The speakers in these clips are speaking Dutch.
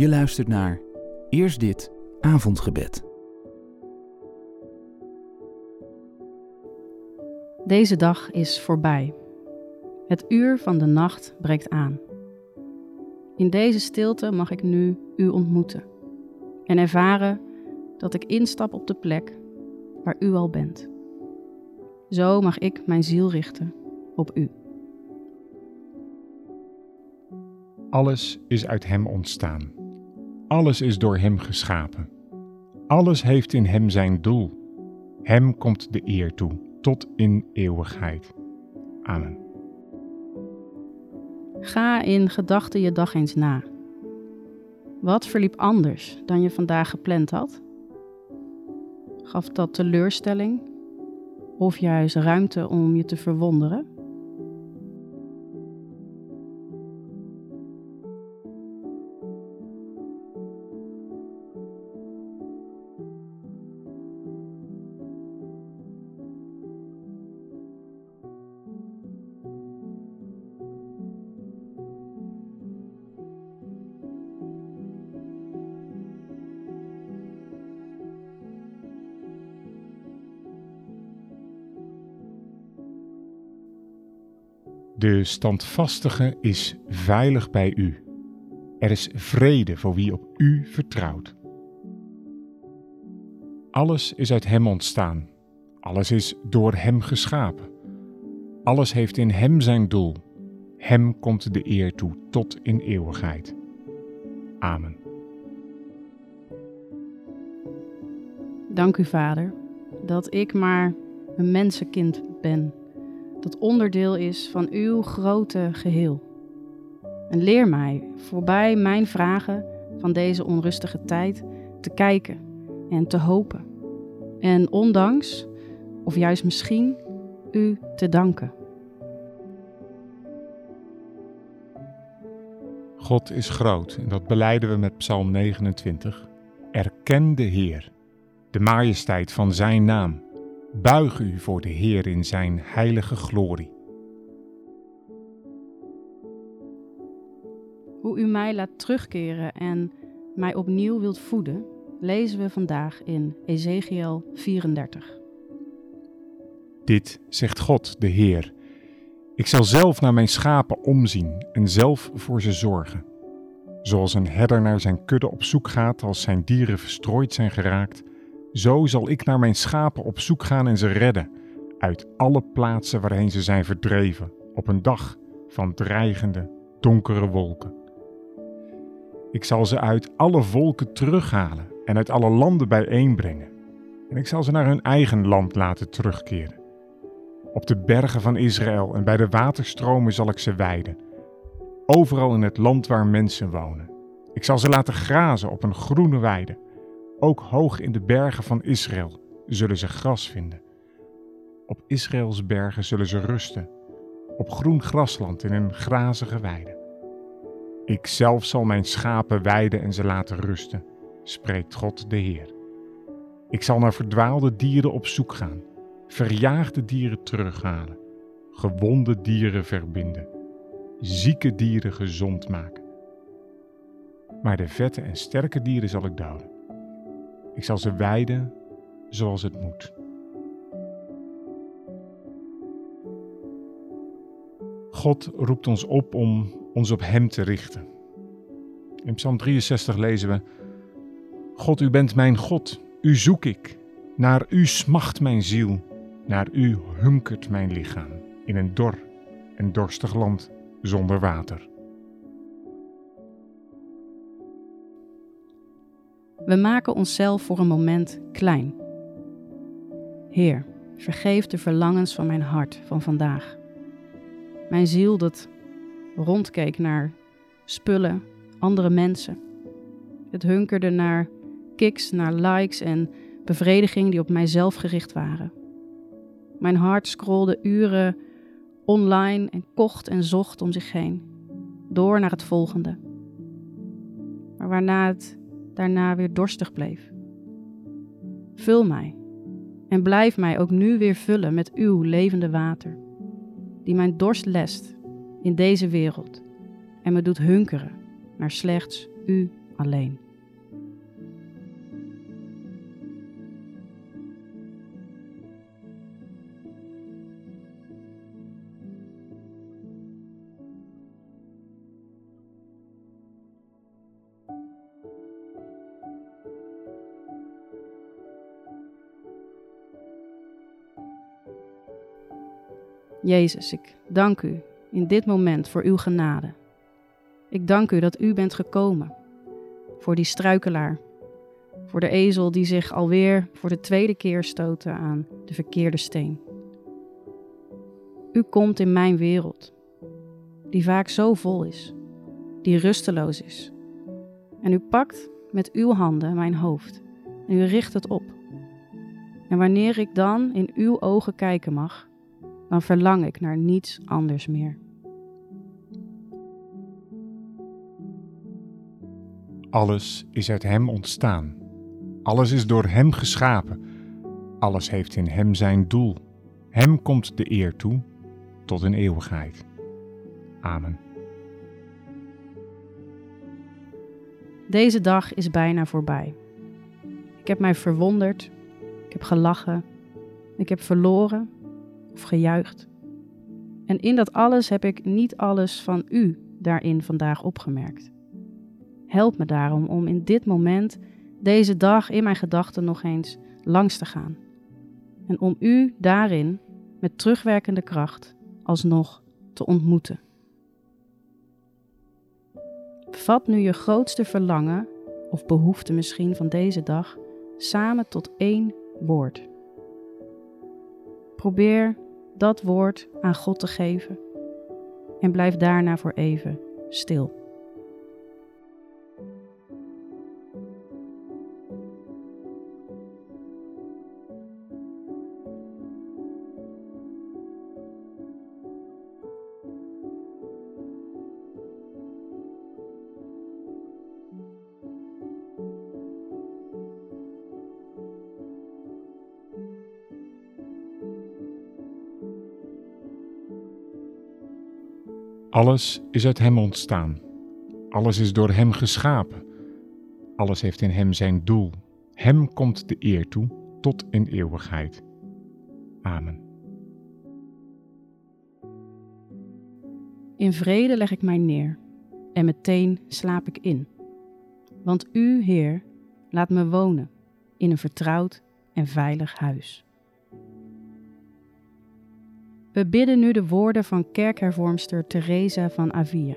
Je luistert naar Eerst dit avondgebed. Deze dag is voorbij. Het uur van de nacht breekt aan. In deze stilte mag ik nu u ontmoeten en ervaren dat ik instap op de plek waar u al bent. Zo mag ik mijn ziel richten op u. Alles is uit Hem ontstaan. Alles is door Hem geschapen. Alles heeft in Hem zijn doel. Hem komt de eer toe, tot in eeuwigheid. Amen. Ga in gedachten je dag eens na. Wat verliep anders dan je vandaag gepland had? Gaf dat teleurstelling of juist ruimte om je te verwonderen? De standvastige is veilig bij u. Er is vrede voor wie op u vertrouwt. Alles is uit Hem ontstaan. Alles is door Hem geschapen. Alles heeft in Hem zijn doel. Hem komt de eer toe tot in eeuwigheid. Amen. Dank u, Vader, dat ik maar een mensenkind ben dat onderdeel is van uw grote geheel. En leer mij voorbij mijn vragen van deze onrustige tijd te kijken en te hopen. En ondanks, of juist misschien, u te danken. God is groot en dat beleiden we met Psalm 29. Erken de Heer, de majesteit van Zijn naam. Buig u voor de Heer in Zijn heilige glorie. Hoe u mij laat terugkeren en mij opnieuw wilt voeden, lezen we vandaag in Ezekiel 34. Dit zegt God, de Heer. Ik zal zelf naar mijn schapen omzien en zelf voor ze zorgen. Zoals een herder naar zijn kudde op zoek gaat als zijn dieren verstrooid zijn geraakt, zo zal ik naar mijn schapen op zoek gaan en ze redden uit alle plaatsen waarheen ze zijn verdreven op een dag van dreigende, donkere wolken. Ik zal ze uit alle volken terughalen en uit alle landen bijeenbrengen. En ik zal ze naar hun eigen land laten terugkeren. Op de bergen van Israël en bij de waterstromen zal ik ze weiden. Overal in het land waar mensen wonen. Ik zal ze laten grazen op een groene weide ook hoog in de bergen van Israël zullen ze gras vinden. Op Israëls bergen zullen ze rusten, op groen grasland in een grazige weide. Ik zelf zal mijn schapen weiden en ze laten rusten, spreekt God de Heer. Ik zal naar verdwaalde dieren op zoek gaan, verjaagde dieren terughalen, gewonde dieren verbinden, zieke dieren gezond maken. Maar de vette en sterke dieren zal ik doden. Ik zal ze wijden zoals het moet. God roept ons op om ons op Hem te richten. In Psalm 63 lezen we: God, u bent mijn God, u zoek ik. Naar u smacht mijn ziel, naar u hunkert mijn lichaam in een dor en dorstig land zonder water. We maken onszelf voor een moment klein. Heer, vergeef de verlangens van mijn hart van vandaag. Mijn ziel dat rondkeek naar spullen, andere mensen. Het hunkerde naar kicks, naar likes en bevrediging die op mijzelf gericht waren. Mijn hart scrolde uren online en kocht en zocht om zich heen, door naar het volgende. Maar waarna het daarna weer dorstig bleef. Vul mij en blijf mij ook nu weer vullen met uw levende water, die mijn dorst lest in deze wereld en me doet hunkeren naar slechts u alleen. Jezus, ik dank u in dit moment voor uw genade. Ik dank u dat u bent gekomen voor die struikelaar, voor de ezel die zich alweer voor de tweede keer stootte aan de verkeerde steen. U komt in mijn wereld, die vaak zo vol is, die rusteloos is. En u pakt met uw handen mijn hoofd en u richt het op. En wanneer ik dan in uw ogen kijken mag, dan verlang ik naar niets anders meer. Alles is uit Hem ontstaan. Alles is door Hem geschapen. Alles heeft in Hem zijn doel. Hem komt de eer toe tot in eeuwigheid. Amen. Deze dag is bijna voorbij. Ik heb mij verwonderd, ik heb gelachen, ik heb verloren of gejuicht. En in dat alles heb ik niet alles van u daarin vandaag opgemerkt. Help me daarom om in dit moment, deze dag in mijn gedachten nog eens langs te gaan. En om u daarin met terugwerkende kracht alsnog te ontmoeten. Vat nu je grootste verlangen of behoefte misschien van deze dag samen tot één woord. Probeer dat woord aan God te geven en blijf daarna voor even stil. Alles is uit Hem ontstaan. Alles is door Hem geschapen. Alles heeft in Hem zijn doel. Hem komt de eer toe tot in eeuwigheid. Amen. In vrede leg ik mij neer en meteen slaap ik in. Want U, Heer, laat me wonen in een vertrouwd en veilig huis. We bidden nu de woorden van kerkhervormster Teresa van Avila.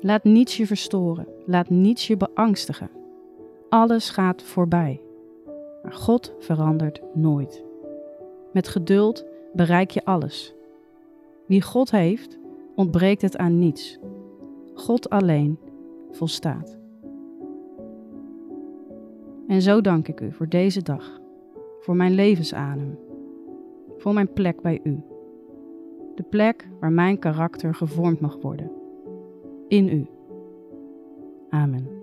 Laat niets je verstoren, laat niets je beangstigen. Alles gaat voorbij, maar God verandert nooit. Met geduld bereik je alles. Wie God heeft, ontbreekt het aan niets. God alleen volstaat. En zo dank ik u voor deze dag, voor mijn levensadem voor mijn plek bij u. De plek waar mijn karakter gevormd mag worden. In u. Amen.